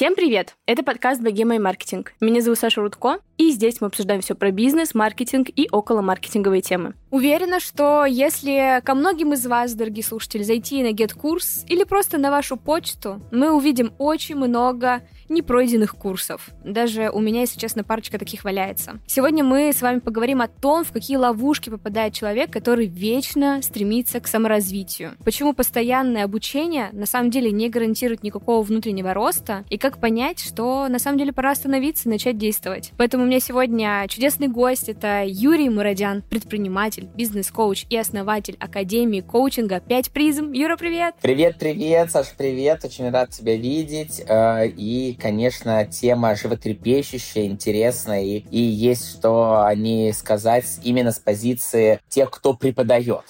Всем привет! Это подкаст «Богема и маркетинг». Меня зовут Саша Рудко, и здесь мы обсуждаем все про бизнес, маркетинг и около маркетинговые темы. Уверена, что если ко многим из вас, дорогие слушатели, зайти на GetCourse или просто на вашу почту, мы увидим очень много непройденных курсов. Даже у меня, если честно, парочка таких валяется. Сегодня мы с вами поговорим о том, в какие ловушки попадает человек, который вечно стремится к саморазвитию. Почему постоянное обучение на самом деле не гарантирует никакого внутреннего роста, и как понять, что на самом деле пора остановиться и начать действовать. Поэтому у меня сегодня чудесный гость — это Юрий Мурадян, предприниматель, бизнес-коуч и основатель Академии коучинга 5 призм. Юра, привет! Привет-привет, Саша, привет! Очень рад тебя видеть. Э, и конечно, тема животрепещущая, интересная, и, и есть что о ней сказать именно с позиции тех, кто преподает.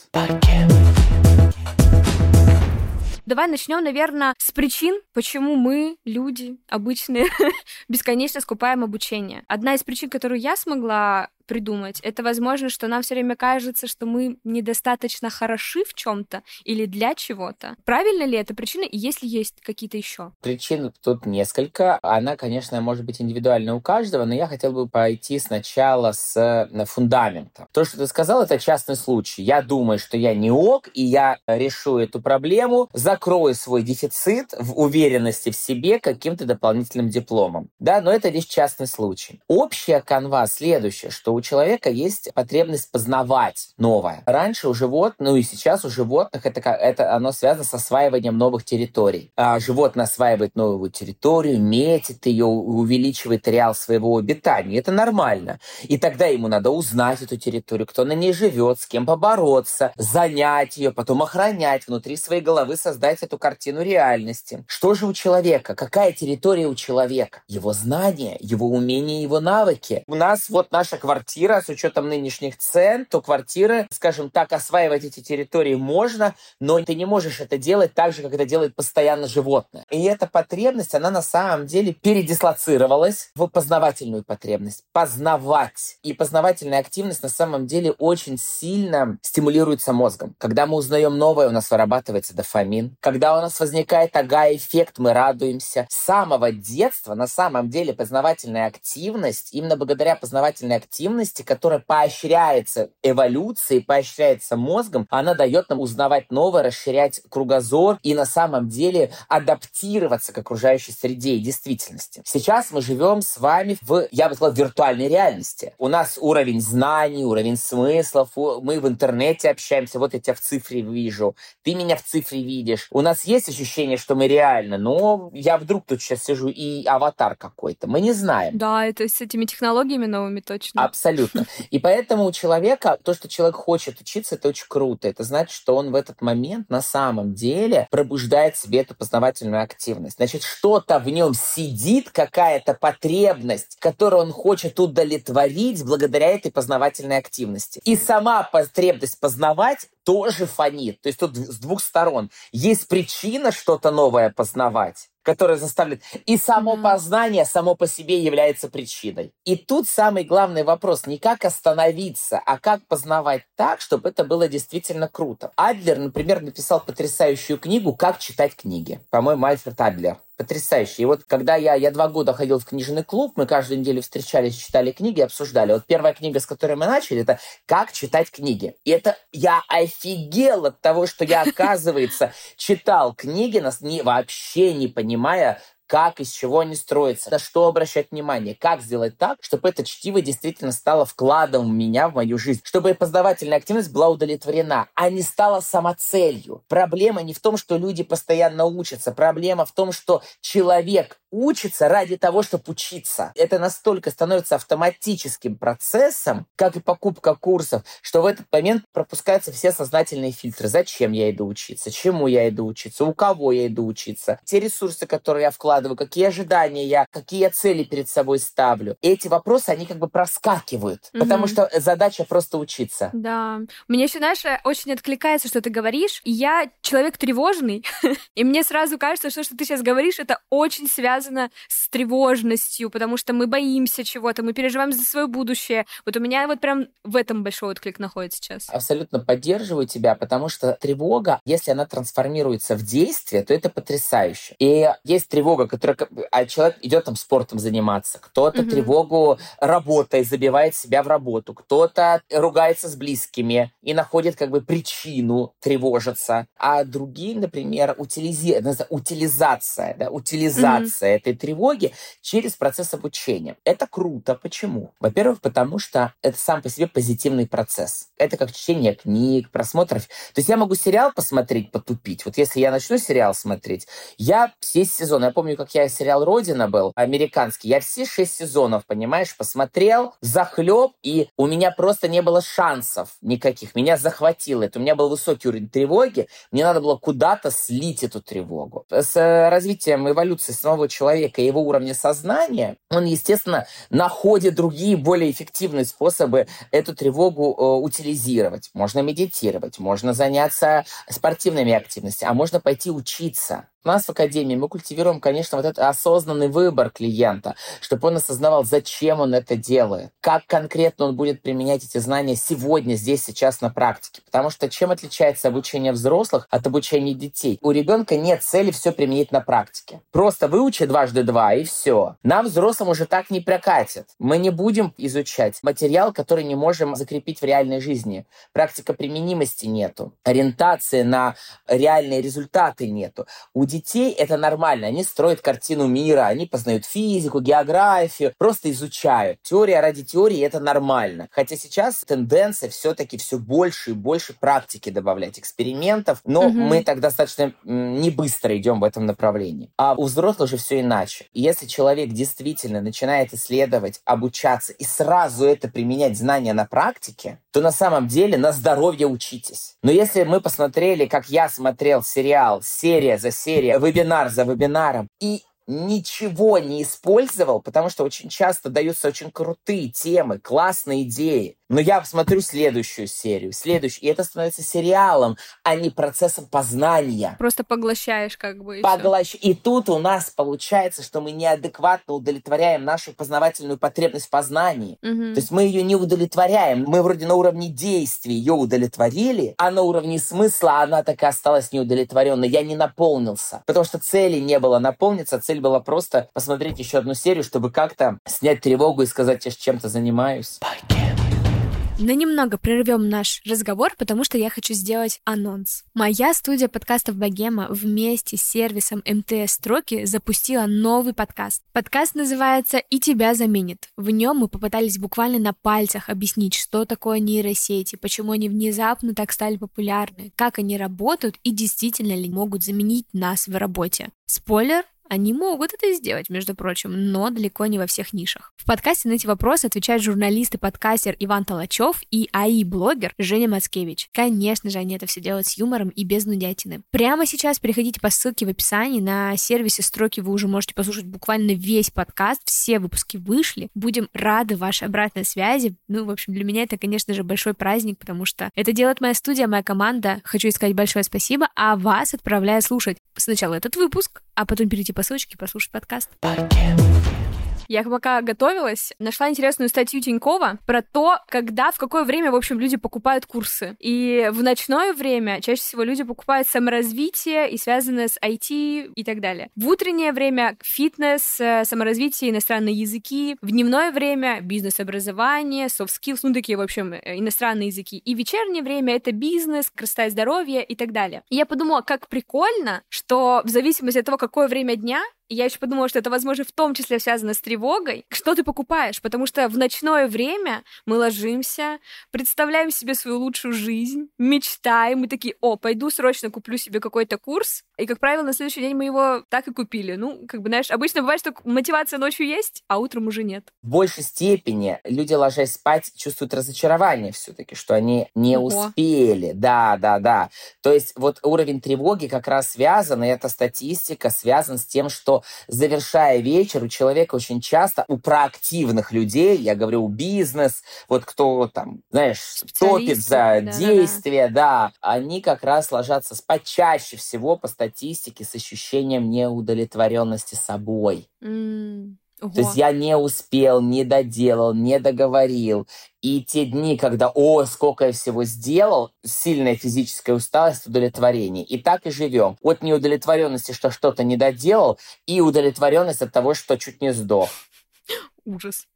Давай начнем, наверное, с причин, почему мы, люди обычные, бесконечно скупаем обучение. Одна из причин, которую я смогла придумать. Это возможно, что нам все время кажется, что мы недостаточно хороши в чем-то или для чего-то. Правильно ли это причина, и если есть какие-то еще? Причин тут несколько. Она, конечно, может быть индивидуальна у каждого, но я хотел бы пойти сначала с э, фундамента. То, что ты сказал, это частный случай. Я думаю, что я не ок, и я решу эту проблему, закрою свой дефицит в уверенности в себе каким-то дополнительным дипломом. Да, но это лишь частный случай. Общая канва следующая, что у человека есть потребность познавать новое. Раньше у животных, ну и сейчас у животных это, это оно связано с осваиванием новых территорий. А животное осваивает новую территорию, метит ее, увеличивает реал своего обитания. Это нормально. И тогда ему надо узнать эту территорию, кто на ней живет, с кем побороться, занять ее, потом охранять внутри своей головы, создать эту картину реальности. Что же у человека? Какая территория у человека? Его знания, его умения, его навыки. У нас вот наша квартира квартира, с учетом нынешних цен, то квартиры, скажем так, осваивать эти территории можно, но ты не можешь это делать так же, как это делает постоянно животное. И эта потребность, она на самом деле передислоцировалась в познавательную потребность. Познавать. И познавательная активность на самом деле очень сильно стимулируется мозгом. Когда мы узнаем новое, у нас вырабатывается дофамин. Когда у нас возникает ага-эффект, мы радуемся. С самого детства на самом деле познавательная активность, именно благодаря познавательной активности, активности, которая поощряется эволюцией, поощряется мозгом, она дает нам узнавать новое, расширять кругозор и на самом деле адаптироваться к окружающей среде и действительности. Сейчас мы живем с вами в, я бы сказал, виртуальной реальности. У нас уровень знаний, уровень смыслов, мы в интернете общаемся, вот я тебя в цифре вижу, ты меня в цифре видишь. У нас есть ощущение, что мы реально, но я вдруг тут сейчас сижу и аватар какой-то. Мы не знаем. Да, это с этими технологиями новыми точно. Абсолютно Абсолютно. И поэтому у человека, то, что человек хочет учиться, это очень круто. Это значит, что он в этот момент на самом деле пробуждает себе эту познавательную активность. Значит, что-то в нем сидит, какая-то потребность, которую он хочет удовлетворить благодаря этой познавательной активности. И сама потребность познавать тоже фонит. То есть тут с двух сторон. Есть причина что-то новое познавать, которое заставляет... И само mm-hmm. познание само по себе является причиной. И тут самый главный вопрос не как остановиться, а как познавать так, чтобы это было действительно круто. Адлер, например, написал потрясающую книгу «Как читать книги». По-моему, Альфред Адлер потрясающе. И вот когда я, я два года ходил в книжный клуб, мы каждую неделю встречались, читали книги, обсуждали. Вот первая книга, с которой мы начали, это «Как читать книги». И это я офигел от того, что я, оказывается, читал книги, нас не, вообще не понимая, как, из чего они строятся, на что обращать внимание, как сделать так, чтобы это чтиво действительно стало вкладом в меня, в мою жизнь, чтобы познавательная активность была удовлетворена, а не стала самоцелью. Проблема не в том, что люди постоянно учатся, проблема в том, что человек учится ради того, чтобы учиться. Это настолько становится автоматическим процессом, как и покупка курсов, что в этот момент пропускаются все сознательные фильтры. Зачем я иду учиться? Чему я иду учиться? У кого я иду учиться? Те ресурсы, которые я вкладываю, какие ожидания я, какие я цели перед собой ставлю. И эти вопросы, они как бы проскакивают, mm-hmm. потому что задача просто учиться. Да. Мне еще, знаешь, очень откликается, что ты говоришь. Я человек тревожный, и мне сразу кажется, что, что ты сейчас говоришь, это очень связано с тревожностью, потому что мы боимся чего-то, мы переживаем за свое будущее. Вот у меня вот прям в этом большой отклик находится сейчас. Абсолютно поддерживаю тебя, потому что тревога, если она трансформируется в действие, то это потрясающе. И есть тревога, которая, а человек идет там спортом заниматься, кто-то угу. тревогу работой забивает себя в работу, кто-то ругается с близкими и находит как бы причину тревожиться, а другие, например, утилизи... утилизация, да, утилизация угу. этой тревоги через процесс обучения. Это круто. Почему? Во-первых, потому что это сам по себе позитивный процесс. Это как чтение книг, просмотров. То есть я могу сериал посмотреть, потупить. Вот если я начну сериал смотреть, я все сезоны, я помню, как я сериал «Родина» был, американский, я все шесть сезонов, понимаешь, посмотрел, захлеб, и у меня просто не было шансов никаких. Меня захватило это. У меня был высокий уровень тревоги, мне надо было куда-то слить эту тревогу. С э, развитием эволюции самого человека и его уровня сознания, он, естественно, находит другие, более эффективные способы эту тревогу э, утилизировать. Можно медитировать, можно заняться спортивными активностями, а можно пойти учиться. У нас в Академии мы культивируем, конечно, вот этот осознанный выбор клиента, чтобы он осознавал, зачем он это делает, как конкретно он будет применять эти знания сегодня, здесь, сейчас на практике. Потому что чем отличается обучение взрослых от обучения детей? У ребенка нет цели все применить на практике. Просто выучи дважды два и все. Нам, взрослым, уже так не прокатит. Мы не будем изучать материал, который не можем закрепить в реальной жизни. Практика применимости нету. Ориентации на реальные результаты нету. У детей это нормально. Они строят картину мира, они познают физику, географию, просто изучают. Теория ради теории это нормально. Хотя сейчас тенденция все-таки все больше и больше практики добавлять, экспериментов, но угу. мы так достаточно не быстро идем в этом направлении. А у взрослых уже все иначе. Если человек действительно начинает исследовать, обучаться и сразу это применять знания на практике, то на самом деле на здоровье учитесь. Но если мы посмотрели, как я смотрел сериал серия за серией, вебинар за вебинаром, и ничего не использовал, потому что очень часто даются очень крутые темы, классные идеи. Но я посмотрю следующую серию, следующую, и это становится сериалом, а не процессом познания. Просто поглощаешь как бы. И Поглощ... И тут у нас получается, что мы неадекватно удовлетворяем нашу познавательную потребность в познании. Угу. То есть мы ее не удовлетворяем. Мы вроде на уровне действий ее удовлетворили, а на уровне смысла она так и осталась неудовлетворенной. Я не наполнился. Потому что цели не было наполниться, цель была просто посмотреть еще одну серию, чтобы как-то снять тревогу и сказать, я чем-то занимаюсь. На немного прервем наш разговор, потому что я хочу сделать анонс. Моя студия подкастов Богема вместе с сервисом МТС Строки запустила новый подкаст. Подкаст называется «И тебя заменит». В нем мы попытались буквально на пальцах объяснить, что такое нейросети, почему они внезапно так стали популярны, как они работают и действительно ли могут заменить нас в работе. Спойлер, они могут это сделать, между прочим, но далеко не во всех нишах. В подкасте на эти вопросы отвечают журналист и подкастер Иван Толачев и АИ-блогер Женя Мацкевич. Конечно же, они это все делают с юмором и без нудятины. Прямо сейчас переходите по ссылке в описании. На сервисе строки вы уже можете послушать буквально весь подкаст. Все выпуски вышли. Будем рады вашей обратной связи. Ну, в общем, для меня это, конечно же, большой праздник, потому что это делает моя студия, моя команда. Хочу сказать большое спасибо, а вас отправляю слушать сначала этот выпуск, а потом перейти по ссылочке и послушать подкаст. Я пока готовилась, нашла интересную статью Тинькова про то, когда, в какое время, в общем, люди покупают курсы. И в ночное время чаще всего люди покупают саморазвитие и связанное с IT и так далее. В утреннее время фитнес, э, саморазвитие, иностранные языки. В дневное время бизнес-образование, soft skills, ну такие, в общем, э, иностранные языки. И вечернее время это бизнес, красота и здоровье и так далее. И я подумала, как прикольно, что в зависимости от того, какое время дня, я еще подумала, что это, возможно, в том числе связано с тревогой. Что ты покупаешь? Потому что в ночное время мы ложимся, представляем себе свою лучшую жизнь, мечтаем, мы такие, о, пойду срочно куплю себе какой-то курс. И, как правило, на следующий день мы его так и купили. Ну, как бы, знаешь, обычно бывает, что мотивация ночью есть, а утром уже нет. В большей степени люди, ложась спать, чувствуют разочарование все-таки, что они не Ого. успели. Да, да, да. То есть вот уровень тревоги как раз связан, и эта статистика связан с тем, что завершая вечер, у человека очень часто, у проактивных людей, я говорю, у бизнес, вот кто там, знаешь, топит за да, действия, да, да. да, они как раз ложатся спать чаще всего по статистике с ощущением неудовлетворенности собой. Mm. Ого. То есть я не успел, не доделал, не договорил. И те дни, когда, о, сколько я всего сделал, сильная физическая усталость, удовлетворение. И так и живем. От неудовлетворенности, что что-то не доделал, и удовлетворенность от того, что чуть не сдох. Ужас.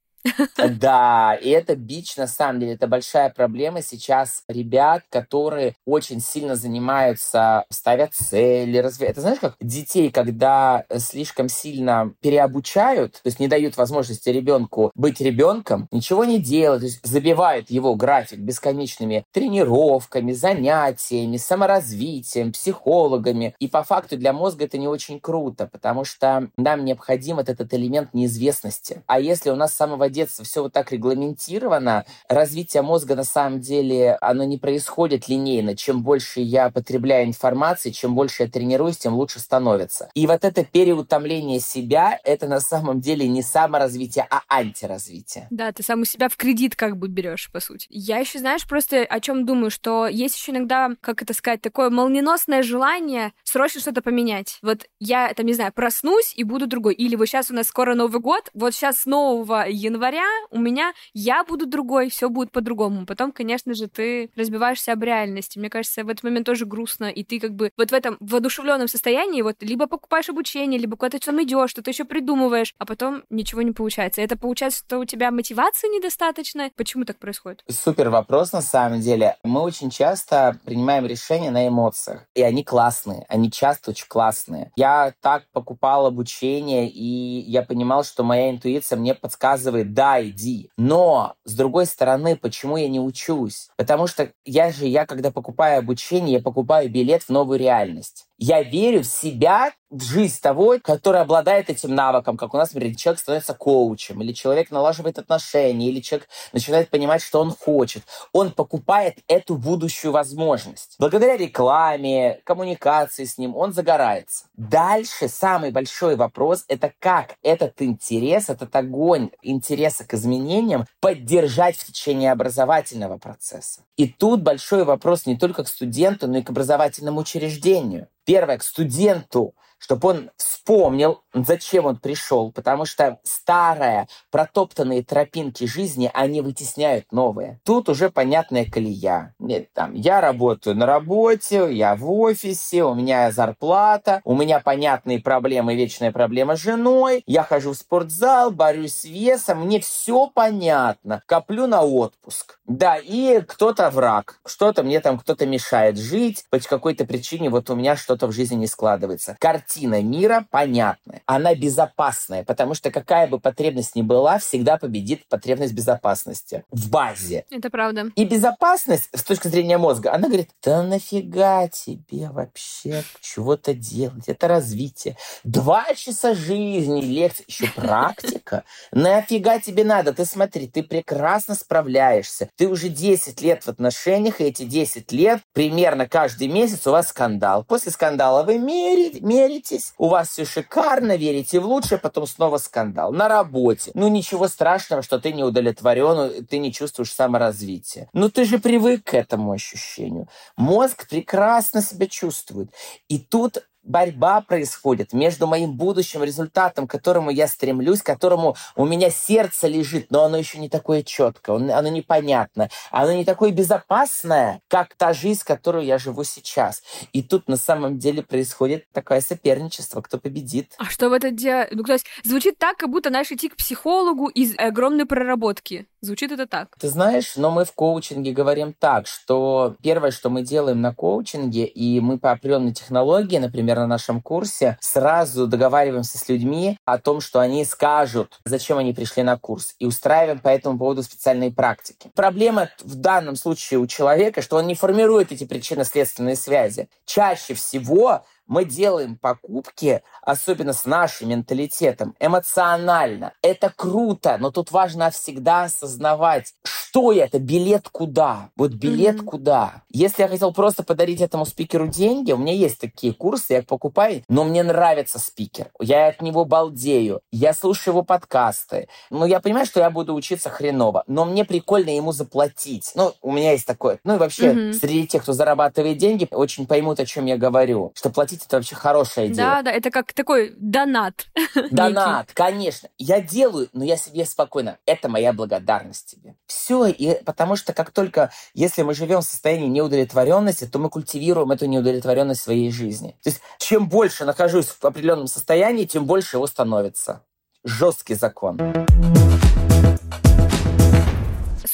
Да, и это бич, на самом деле, это большая проблема сейчас ребят, которые очень сильно занимаются, ставят цели, развивают. Это знаешь, как детей, когда слишком сильно переобучают, то есть не дают возможности ребенку быть ребенком, ничего не делают, то есть забивают его график бесконечными тренировками, занятиями, саморазвитием, психологами. И по факту для мозга это не очень круто, потому что нам необходим этот элемент неизвестности. А если у нас с самого детства все вот так регламентировано, развитие мозга на самом деле, оно не происходит линейно. Чем больше я потребляю информации, чем больше я тренируюсь, тем лучше становится. И вот это переутомление себя, это на самом деле не саморазвитие, а антиразвитие. Да, ты сам у себя в кредит как бы берешь, по сути. Я еще, знаешь, просто о чем думаю, что есть еще иногда, как это сказать, такое молниеносное желание срочно что-то поменять. Вот я, там, не знаю, проснусь и буду другой. Или вот сейчас у нас скоро Новый год, вот сейчас с нового января января у меня я буду другой, все будет по-другому. Потом, конечно же, ты разбиваешься об реальности. Мне кажется, в этот момент тоже грустно, и ты как бы вот в этом воодушевленном состоянии вот либо покупаешь обучение, либо куда-то там идешь, что-то еще придумываешь, а потом ничего не получается. Это получается, что у тебя мотивации недостаточно. Почему так происходит? Супер вопрос на самом деле. Мы очень часто принимаем решения на эмоциях, и они классные, они часто очень классные. Я так покупал обучение, и я понимал, что моя интуиция мне подсказывает, да, иди. Но, с другой стороны, почему я не учусь? Потому что я же, я когда покупаю обучение, я покупаю билет в новую реальность. Я верю в себя, в жизнь того, который обладает этим навыком, как у нас, например, человек становится коучем, или человек налаживает отношения, или человек начинает понимать, что он хочет. Он покупает эту будущую возможность. Благодаря рекламе, коммуникации с ним он загорается. Дальше самый большой вопрос – это как этот интерес, этот огонь интереса к изменениям поддержать в течение образовательного процесса. И тут большой вопрос не только к студенту, но и к образовательному учреждению. Первое, к студенту, чтобы он вспомнил, зачем он пришел, потому что старые протоптанные тропинки жизни, они вытесняют новые. Тут уже понятная колея. Нет, там, я работаю на работе, я в офисе, у меня зарплата, у меня понятные проблемы, вечная проблема с женой, я хожу в спортзал, борюсь с весом, мне все понятно, коплю на отпуск. Да, и кто-то враг, что-то мне там кто-то мешает жить, по какой-то причине вот у меня что-то в жизни не складывается. Картина мира понятная, она безопасная, потому что какая бы потребность ни была, всегда победит потребность безопасности в базе. Это правда. И безопасность с точки зрения мозга, она говорит, да нафига тебе вообще чего-то делать, это развитие. Два часа жизни, лекция, еще практика. Нафига тебе надо? Ты смотри, ты прекрасно справляешься ты уже 10 лет в отношениях, и эти 10 лет примерно каждый месяц у вас скандал. После скандала вы мерите, меритесь, у вас все шикарно, верите в лучшее, потом снова скандал. На работе. Ну ничего страшного, что ты не удовлетворен, ты не чувствуешь саморазвития. Ну ты же привык к этому ощущению. Мозг прекрасно себя чувствует. И тут борьба происходит между моим будущим результатом, к которому я стремлюсь, к которому у меня сердце лежит, но оно еще не такое четкое, оно непонятно, оно не такое безопасное, как та жизнь, которую я живу сейчас. И тут на самом деле происходит такое соперничество, кто победит. А что в это дело? Ну, то есть звучит так, как будто наш идти к психологу из огромной проработки. Звучит это так. Ты знаешь, но мы в коучинге говорим так, что первое, что мы делаем на коучинге, и мы по определенной технологии, например, на нашем курсе, сразу договариваемся с людьми о том, что они скажут, зачем они пришли на курс, и устраиваем по этому поводу специальные практики. Проблема в данном случае у человека, что он не формирует эти причинно-следственные связи. Чаще всего мы делаем покупки, особенно с нашим менталитетом, эмоционально. Это круто, но тут важно всегда осознавать, что это, билет куда. Вот билет mm-hmm. куда. Если я хотел просто подарить этому спикеру деньги, у меня есть такие курсы, я их покупаю, но мне нравится спикер. Я от него балдею. Я слушаю его подкасты. Ну, я понимаю, что я буду учиться хреново, но мне прикольно ему заплатить. Ну, у меня есть такое. Ну, и вообще, mm-hmm. среди тех, кто зарабатывает деньги, очень поймут, о чем я говорю. Что платить заплатить, это вообще хорошая идея. Да, да, это как такой донат. Донат, конечно. Я делаю, но я себе спокойно. Это моя благодарность тебе. Все, и потому что как только, если мы живем в состоянии неудовлетворенности, то мы культивируем эту неудовлетворенность в своей жизни. То есть чем больше нахожусь в определенном состоянии, тем больше его становится. Жесткий закон.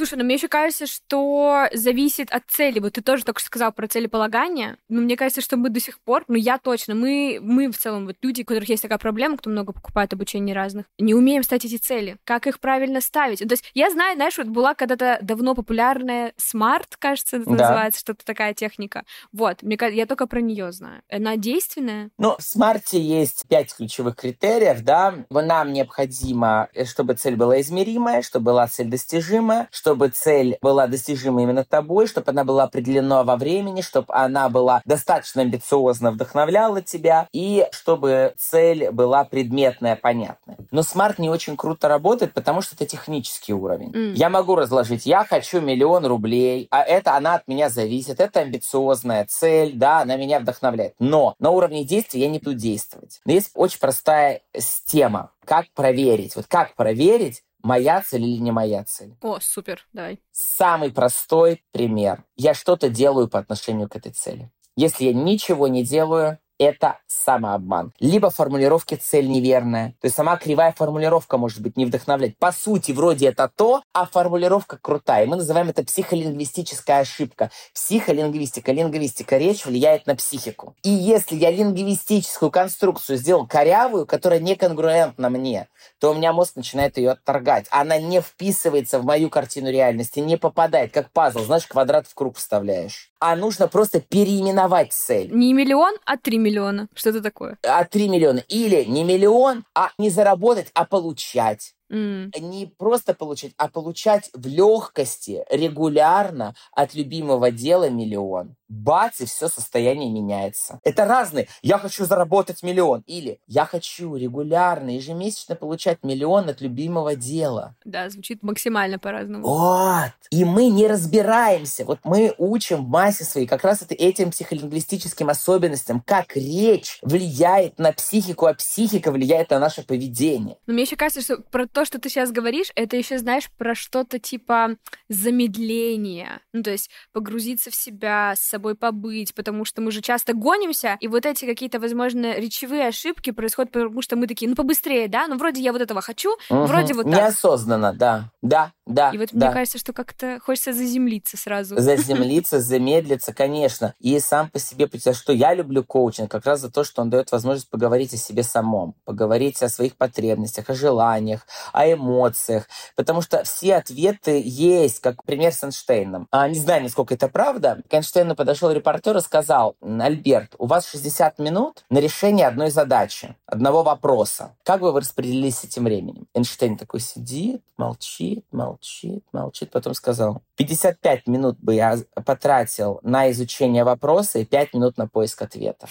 Слушай, но мне еще кажется, что зависит от цели. Вот ты тоже только что сказал про целеполагание. Но мне кажется, что мы до сих пор, ну я точно, мы, мы в целом, вот люди, у которых есть такая проблема, кто много покупает обучение разных, не умеем ставить эти цели. Как их правильно ставить? То есть я знаю, знаешь, вот была когда-то давно популярная смарт, кажется, это да. называется, что-то такая техника. Вот, мне, я только про нее знаю. Она действенная? Ну, в SMART е есть пять ключевых критериев, да. Нам необходимо, э, чтобы цель была измеримая, чтобы была цель достижимая, чтобы чтобы цель была достижима именно тобой, чтобы она была определена во времени, чтобы она была достаточно амбициозно вдохновляла тебя, и чтобы цель была предметная, понятная. Но SMART не очень круто работает, потому что это технический уровень. Mm. Я могу разложить, я хочу миллион рублей, а это она от меня зависит, это амбициозная цель, да, она меня вдохновляет. Но на уровне действия я не буду действовать. Но есть очень простая система, как проверить. Вот как проверить, моя цель или не моя цель. О, супер, давай. Самый простой пример. Я что-то делаю по отношению к этой цели. Если я ничего не делаю, это самообман. Либо формулировки цель неверная. То есть сама кривая формулировка может быть не вдохновлять. По сути, вроде это то, а формулировка крутая. Мы называем это психолингвистическая ошибка. Психолингвистика, лингвистика, речь влияет на психику. И если я лингвистическую конструкцию сделал корявую, которая не конгруентна мне, то у меня мозг начинает ее отторгать. Она не вписывается в мою картину реальности, не попадает, как пазл. Знаешь, квадрат в круг вставляешь а нужно просто переименовать цель. Не миллион, а три миллиона. Что это такое? А три миллиона. Или не миллион, а не заработать, а получать. Mm. Не просто получать, а получать в легкости, регулярно от любимого дела миллион. Бац, и все состояние меняется. Это разные. Я хочу заработать миллион. Или я хочу регулярно, ежемесячно получать миллион от любимого дела. Да, звучит максимально по-разному. Вот. И мы не разбираемся. Вот мы учим в массе своей как раз это этим психолингвистическим особенностям, как речь влияет на психику, а психика влияет на наше поведение. Но мне еще кажется, что про то, то, что ты сейчас говоришь, это еще, знаешь, про что-то типа замедления. Ну, то есть погрузиться в себя, с собой побыть, потому что мы же часто гонимся, и вот эти какие-то, возможно, речевые ошибки происходят, потому что мы такие, ну, побыстрее, да? Ну, вроде я вот этого хочу, угу. вроде вот так. Неосознанно, да. Да, да. И вот да. мне кажется, что как-то хочется заземлиться сразу. Заземлиться, замедлиться, конечно. И сам по себе, за что я люблю коучинг, как раз за то, что он дает возможность поговорить о себе самом, поговорить о своих потребностях, о желаниях, о эмоциях, потому что все ответы есть, как пример с Эйнштейном. А, не знаю, насколько это правда. К Эйнштейну подошел репортер и сказал, Альберт, у вас 60 минут на решение одной задачи, одного вопроса. Как бы вы распределились этим временем? Эйнштейн такой сидит, молчит, молчит, молчит, потом сказал, 55 минут бы я потратил на изучение вопроса и 5 минут на поиск ответа.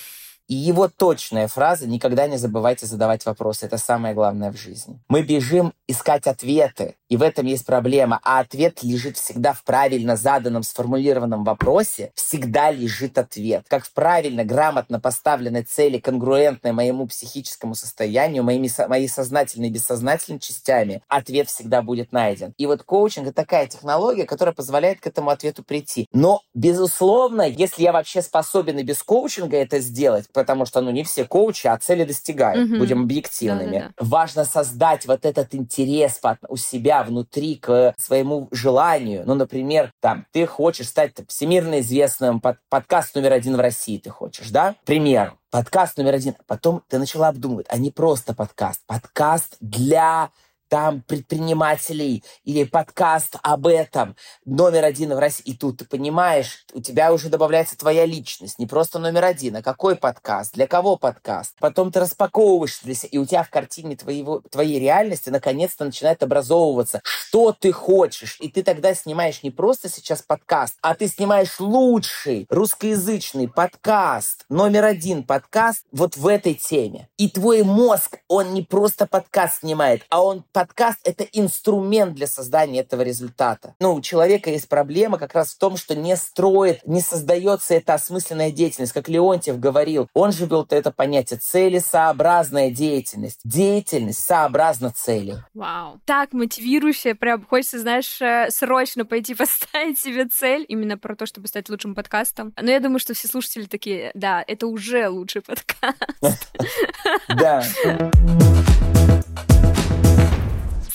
И его точная фраза «никогда не забывайте задавать вопросы» — это самое главное в жизни. Мы бежим искать ответы, и в этом есть проблема. А ответ лежит всегда в правильно заданном, сформулированном вопросе. Всегда лежит ответ. Как в правильно, грамотно поставленной цели, конгруентной моему психическому состоянию, моими, моей сознательной и бессознательной частями, ответ всегда будет найден. И вот коучинг — это такая технология, которая позволяет к этому ответу прийти. Но, безусловно, если я вообще способен и без коучинга это сделать, потому что, ну, не все коучи, а цели достигают, mm-hmm. будем объективными. Да-да-да. Важно создать вот этот интерес у себя, внутри к своему желанию. Ну, например, там, ты хочешь стать всемирно известным, под, подкаст номер один в России ты хочешь, да? Пример. Подкаст номер один. Потом ты начала обдумывать, а не просто подкаст. Подкаст для там предпринимателей или подкаст об этом номер один в России. И тут ты понимаешь, у тебя уже добавляется твоя личность, не просто номер один, а какой подкаст, для кого подкаст. Потом ты распаковываешь для себя, и у тебя в картине твоего, твоей реальности наконец-то начинает образовываться, что ты хочешь. И ты тогда снимаешь не просто сейчас подкаст, а ты снимаешь лучший русскоязычный подкаст, номер один подкаст вот в этой теме. И твой мозг, он не просто подкаст снимает, а он подкаст — это инструмент для создания этого результата. Ну, у человека есть проблема как раз в том, что не строит, не создается эта осмысленная деятельность. Как Леонтьев говорил, он же ввел это понятие целесообразная деятельность. Деятельность сообразна цели. Вау. Так мотивирующе, прям хочется, знаешь, э, срочно пойти поставить себе цель именно про то, чтобы стать лучшим подкастом. Но я думаю, что все слушатели такие, да, это уже лучший подкаст. Да.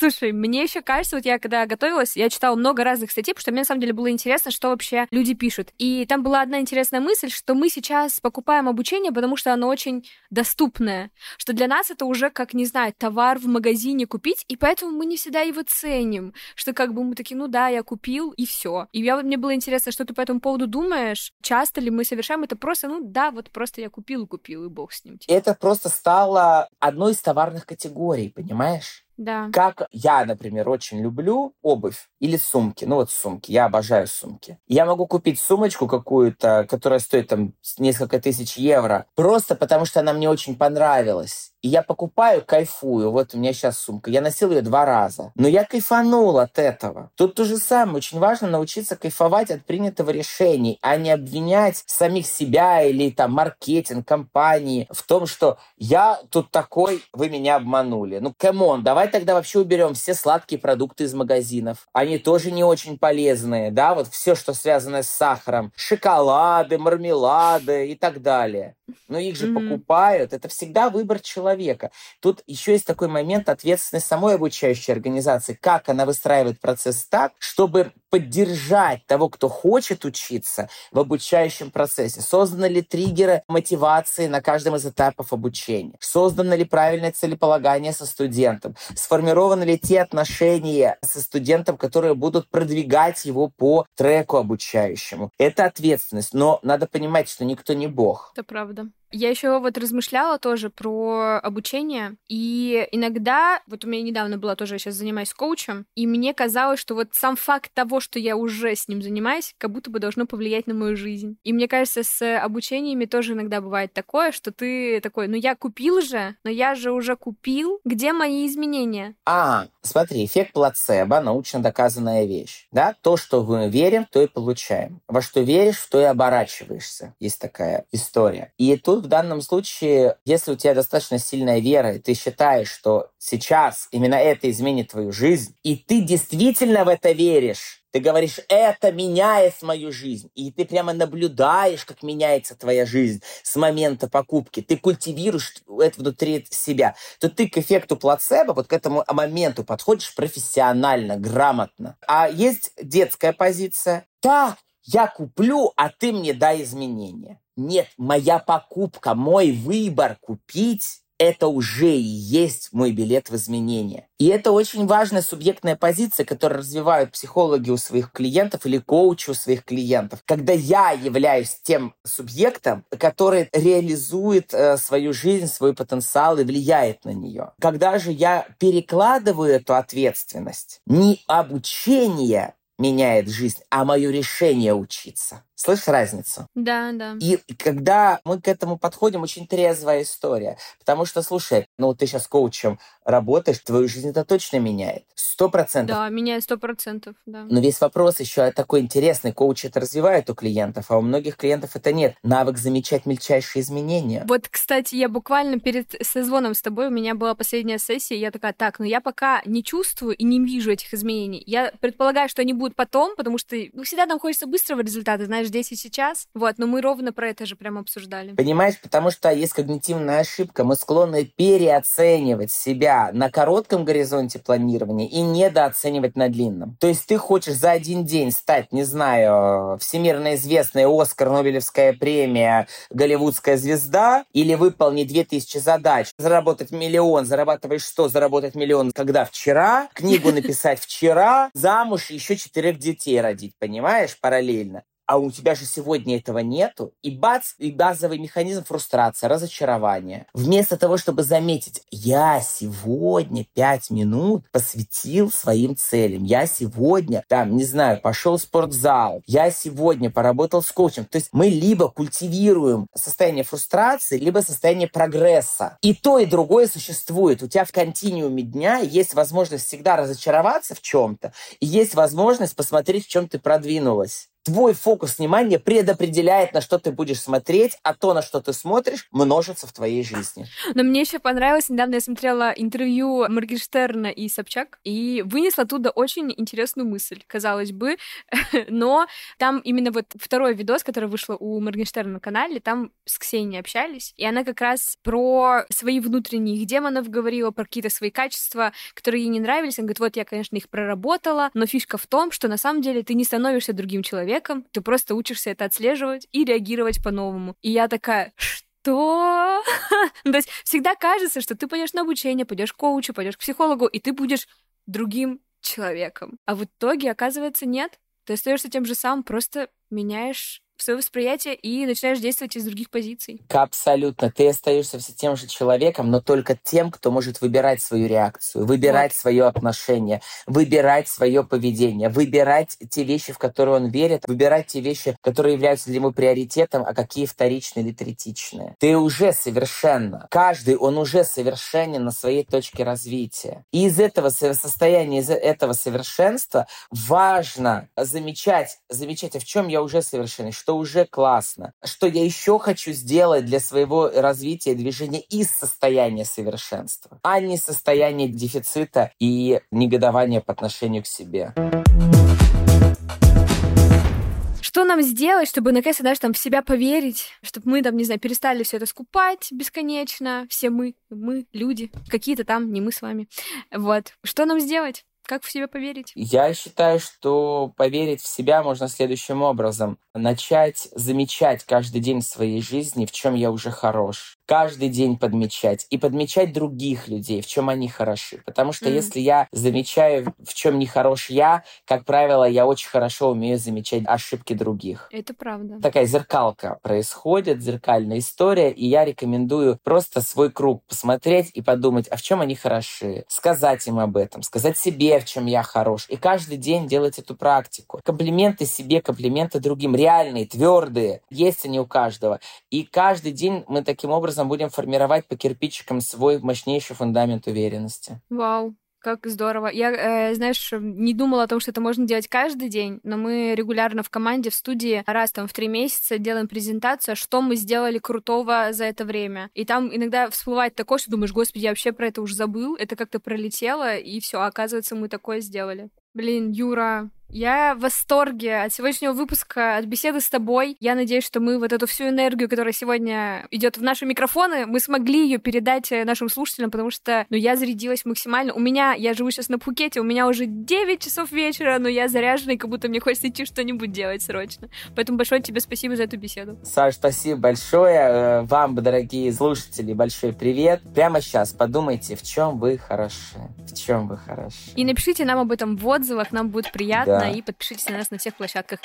Слушай, мне еще кажется, вот я когда готовилась, я читала много разных статей, потому что мне на самом деле было интересно, что вообще люди пишут. И там была одна интересная мысль, что мы сейчас покупаем обучение, потому что оно очень доступное, что для нас это уже как, не знаю, товар в магазине купить, и поэтому мы не всегда его ценим, что как бы мы такие, ну да, я купил, и все. И я, мне было интересно, что ты по этому поводу думаешь, часто ли мы совершаем это просто, ну да, вот просто я купил купил, и бог с ним. Это просто стало одной из товарных категорий, понимаешь? Да. Как я, например, очень люблю обувь или сумки. Ну вот сумки. Я обожаю сумки. Я могу купить сумочку какую-то, которая стоит там несколько тысяч евро, просто потому что она мне очень понравилась. И я покупаю, кайфую. Вот у меня сейчас сумка. Я носил ее два раза. Но я кайфанул от этого. Тут то же самое. Очень важно научиться кайфовать от принятого решения, а не обвинять самих себя или там маркетинг, компании в том, что я тут такой, вы меня обманули. Ну, come on, давай тогда вообще уберем все сладкие продукты из магазинов. Они тоже не очень полезные, да, вот все, что связано с сахаром. Шоколады, мармелады и так далее. Но их же mm-hmm. покупают. Это всегда выбор человека. Тут еще есть такой момент ответственности самой обучающей организации, как она выстраивает процесс так, чтобы поддержать того, кто хочет учиться в обучающем процессе. Созданы ли триггеры мотивации на каждом из этапов обучения? Создано ли правильное целеполагание со студентом? Сформированы ли те отношения со студентом, которые будут продвигать его по треку обучающему? Это ответственность, но надо понимать, что никто не бог. Это правда правда. Я еще вот размышляла тоже про обучение, и иногда, вот у меня недавно была тоже, я сейчас занимаюсь коучем, и мне казалось, что вот сам факт того, что я уже с ним занимаюсь, как будто бы должно повлиять на мою жизнь. И мне кажется, с обучениями тоже иногда бывает такое, что ты такой, ну я купил же, но я же уже купил, где мои изменения? А, смотри, эффект плацебо, научно доказанная вещь, да? То, что мы верим, то и получаем. Во что веришь, в то и оборачиваешься. Есть такая история. И тут в данном случае, если у тебя достаточно сильная вера, и ты считаешь, что сейчас именно это изменит твою жизнь, и ты действительно в это веришь, ты говоришь, это меняет мою жизнь. И ты прямо наблюдаешь, как меняется твоя жизнь с момента покупки. Ты культивируешь это внутри себя. То ты к эффекту плацебо, вот к этому моменту подходишь профессионально, грамотно. А есть детская позиция. Так, я куплю, а ты мне дай изменения. Нет, моя покупка, мой выбор купить это уже и есть мой билет в изменения. И это очень важная субъектная позиция, которую развивают психологи у своих клиентов или коучи у своих клиентов. Когда я являюсь тем субъектом, который реализует э, свою жизнь, свой потенциал и влияет на нее. Когда же я перекладываю эту ответственность, не обучение меняет жизнь, а мое решение учиться. Слышишь разницу? Да, да. И когда мы к этому подходим, очень трезвая история. Потому что, слушай, ну ты сейчас коучем работаешь, твою жизнь это точно меняет. Сто процентов. Да, меняет сто процентов, да. Но весь вопрос еще такой интересный. Коуч это развивает у клиентов, а у многих клиентов это нет. Навык замечать мельчайшие изменения. Вот, кстати, я буквально перед созвоном с тобой, у меня была последняя сессия, я такая, так, ну я пока не чувствую и не вижу этих изменений. Я предполагаю, что они будут потом, потому что ну, всегда нам хочется быстрого результата, знаешь, здесь и сейчас. Вот, но мы ровно про это же прям обсуждали. Понимаешь, потому что есть когнитивная ошибка. Мы склонны переоценивать себя на коротком горизонте планирования и недооценивать на длинном. То есть ты хочешь за один день стать, не знаю, всемирно известная Оскар, Нобелевская премия, голливудская звезда, или выполнить 2000 задач, заработать миллион, зарабатываешь что? Заработать миллион когда? Вчера, книгу написать вчера, замуж, еще четырех детей родить, понимаешь, параллельно. А у тебя же сегодня этого нету, и бац, и базовый механизм фрустрации, разочарования. Вместо того, чтобы заметить, я сегодня пять минут посвятил своим целям, я сегодня, там, не знаю, пошел в спортзал, я сегодня поработал с коучем. То есть мы либо культивируем состояние фрустрации, либо состояние прогресса. И то, и другое существует. У тебя в континууме дня есть возможность всегда разочароваться в чем-то, и есть возможность посмотреть, в чем ты продвинулась твой фокус внимания предопределяет, на что ты будешь смотреть, а то, на что ты смотришь, множится в твоей жизни. Но мне еще понравилось, недавно я смотрела интервью Моргенштерна и Собчак, и вынесла оттуда очень интересную мысль, казалось бы, но там именно вот второй видос, который вышел у Моргенштерна на канале, там с Ксенией общались, и она как раз про свои внутренних демонов говорила, про какие-то свои качества, которые ей не нравились. Она говорит, вот я, конечно, их проработала, но фишка в том, что на самом деле ты не становишься другим человеком, человеком, ты просто учишься это отслеживать и реагировать по-новому. И я такая, что? То есть всегда кажется, что ты пойдешь на обучение, пойдешь к коучу, пойдешь к психологу, и ты будешь другим человеком. А в итоге, оказывается, нет. Ты остаешься тем же самым, просто меняешь свое восприятие и начинаешь действовать из других позиций. Абсолютно. Ты остаешься все тем же человеком, но только тем, кто может выбирать свою реакцию, выбирать вот. свое отношение, выбирать свое поведение, выбирать те вещи, в которые он верит, выбирать те вещи, которые являются для него приоритетом, а какие вторичные или третичные. Ты уже совершенно. Каждый, он уже совершенен на своей точке развития. И из этого состояния, из этого совершенства важно замечать, замечать, а в чем я уже совершенен, что уже классно, что я еще хочу сделать для своего развития движения из состояния совершенства, а не состояния дефицита и негодования по отношению к себе. Что нам сделать, чтобы наконец-то, знаешь, там в себя поверить, чтобы мы там, не знаю, перестали все это скупать бесконечно, все мы, мы, люди, какие-то там, не мы с вами. Вот. Что нам сделать? Как в себя поверить? Я считаю, что поверить в себя можно следующим образом. Начать замечать каждый день своей жизни, в чем я уже хорош. Каждый день подмечать. И подмечать других людей, в чем они хороши. Потому что mm. если я замечаю, в чем не хорош я, как правило, я очень хорошо умею замечать ошибки других. Это правда. Такая зеркалка происходит, зеркальная история, и я рекомендую просто свой круг посмотреть и подумать, а в чем они хороши. Сказать им об этом, сказать себе в чем я хорош. И каждый день делать эту практику. Комплименты себе, комплименты другим. Реальные, твердые. Есть они у каждого. И каждый день мы таким образом будем формировать по кирпичикам свой мощнейший фундамент уверенности. Вау. Как здорово. Я, э, знаешь, не думала о том, что это можно делать каждый день, но мы регулярно в команде, в студии раз там в три месяца делаем презентацию, что мы сделали крутого за это время. И там иногда всплывает такое, что думаешь, господи, я вообще про это уже забыл, это как-то пролетело, и все, оказывается, мы такое сделали. Блин, Юра, я в восторге от сегодняшнего выпуска, от беседы с тобой. Я надеюсь, что мы вот эту всю энергию, которая сегодня идет в наши микрофоны, мы смогли ее передать э, нашим слушателям, потому что, ну, я зарядилась максимально. У меня, я живу сейчас на Пхукете, у меня уже 9 часов вечера, но я заряжена, и как будто мне хочется идти что-нибудь делать срочно. Поэтому большое тебе спасибо за эту беседу. Саш, спасибо большое. Э, вам, дорогие слушатели, большой привет. Прямо сейчас подумайте, в чем вы хороши. В чем вы хороши. И напишите нам об этом в отзывах, нам будет приятно. Да и подпишитесь на нас на всех площадках.